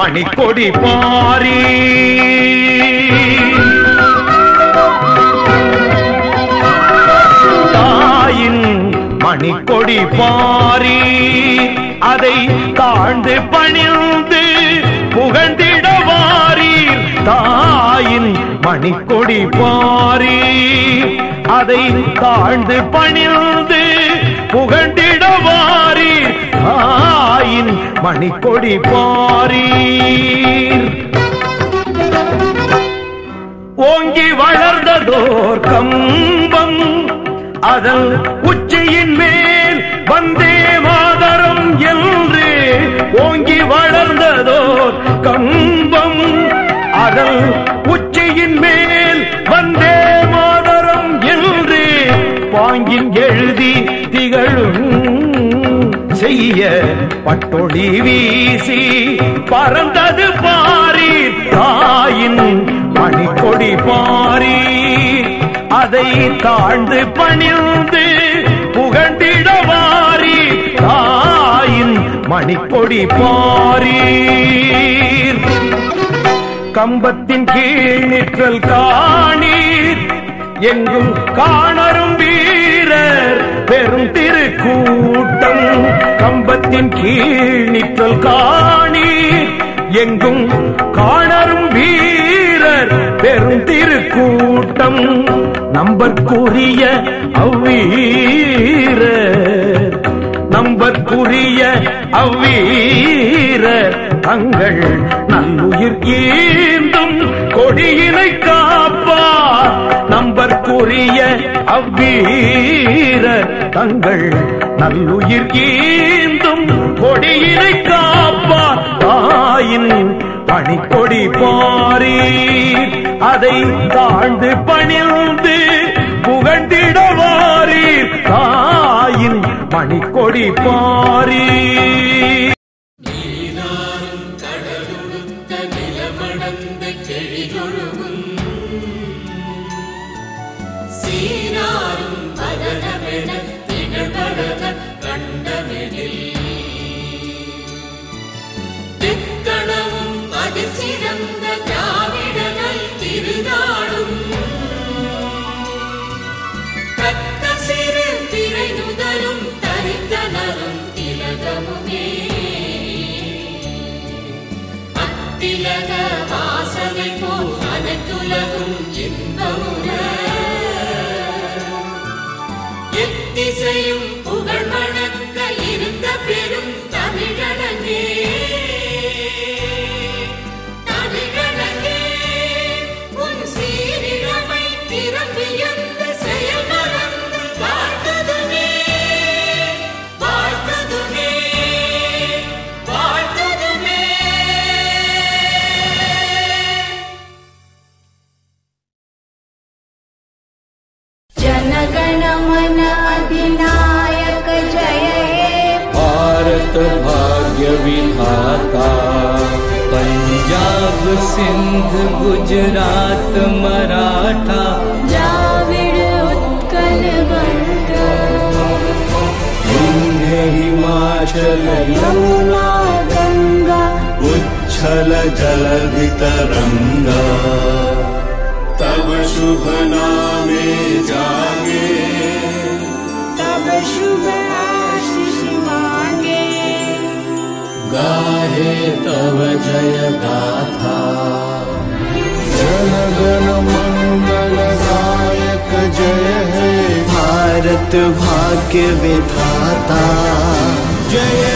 மணிக்கொடி பாரி. தாயின் மணிக்கொடி பாரி. அதை தாழ்ந்து பணிந்து புகழ்ந்திடவாரீர் தாயின் மணிக்கொடி பாரி. அதை தாழ்ந்து பணிந்து புகழ்ந்திடவாரி ஆயின் மணிக்கொடி பாரீர். ஓங்கி வளர்ந்ததோர் கம்பம் அதன் உச்சியின் மேல் வந்தே மாதரம் என்று ஓங்கி வளர்ந்ததோர் கம்பம் அதன் உச்சி பட்டொளி வீசி பறந்தது பாரி தாயின் மணிக்கொடி பாரி. அதை தாழ்ந்து பணிந்து புகண்டிடவாரி தாயின் மணிக்கொடி பாரி கம்பத்தின் கீழ் நிற்றல் காணீர். எங்கும் காணரும் கம்பத்தின் கீழ் நிற்றல் காணி. எங்கும் காணரும் வீரர் பெரும் திருக்கூட்டம். நம்பற்குரிய அவ்வீரர் நம்பற்குரிய அவ்வீரர். தங்கள் நல்லுயிர் ஈந்தும் கொடியினை காப்பார் அவ்வீர தங்கள் நல்லுயிர் ஈந்தும் கொடியினை காப்பார். தாயின் பணிக்கொடி பாரி அதை தாழ்ந்து பணிந்து புகழ்ந்திடவாரி தாயின் பணிக்கொடி பாரீர். திலகமுமே गणमनाधिनायक जय हे भारत भाग्य विधाता पञ्जाब सिन्ध गुजरात मराठा। द्राविड उत्कल बङ्ग हिमाचल यमुना गङ्गा उच्छल जलवितरङ्गा तव शुभ नामे तरङ्ग तव जय गाथा। जनगण मंगल गायक जय हे। भारत भाग्य विधाता। जय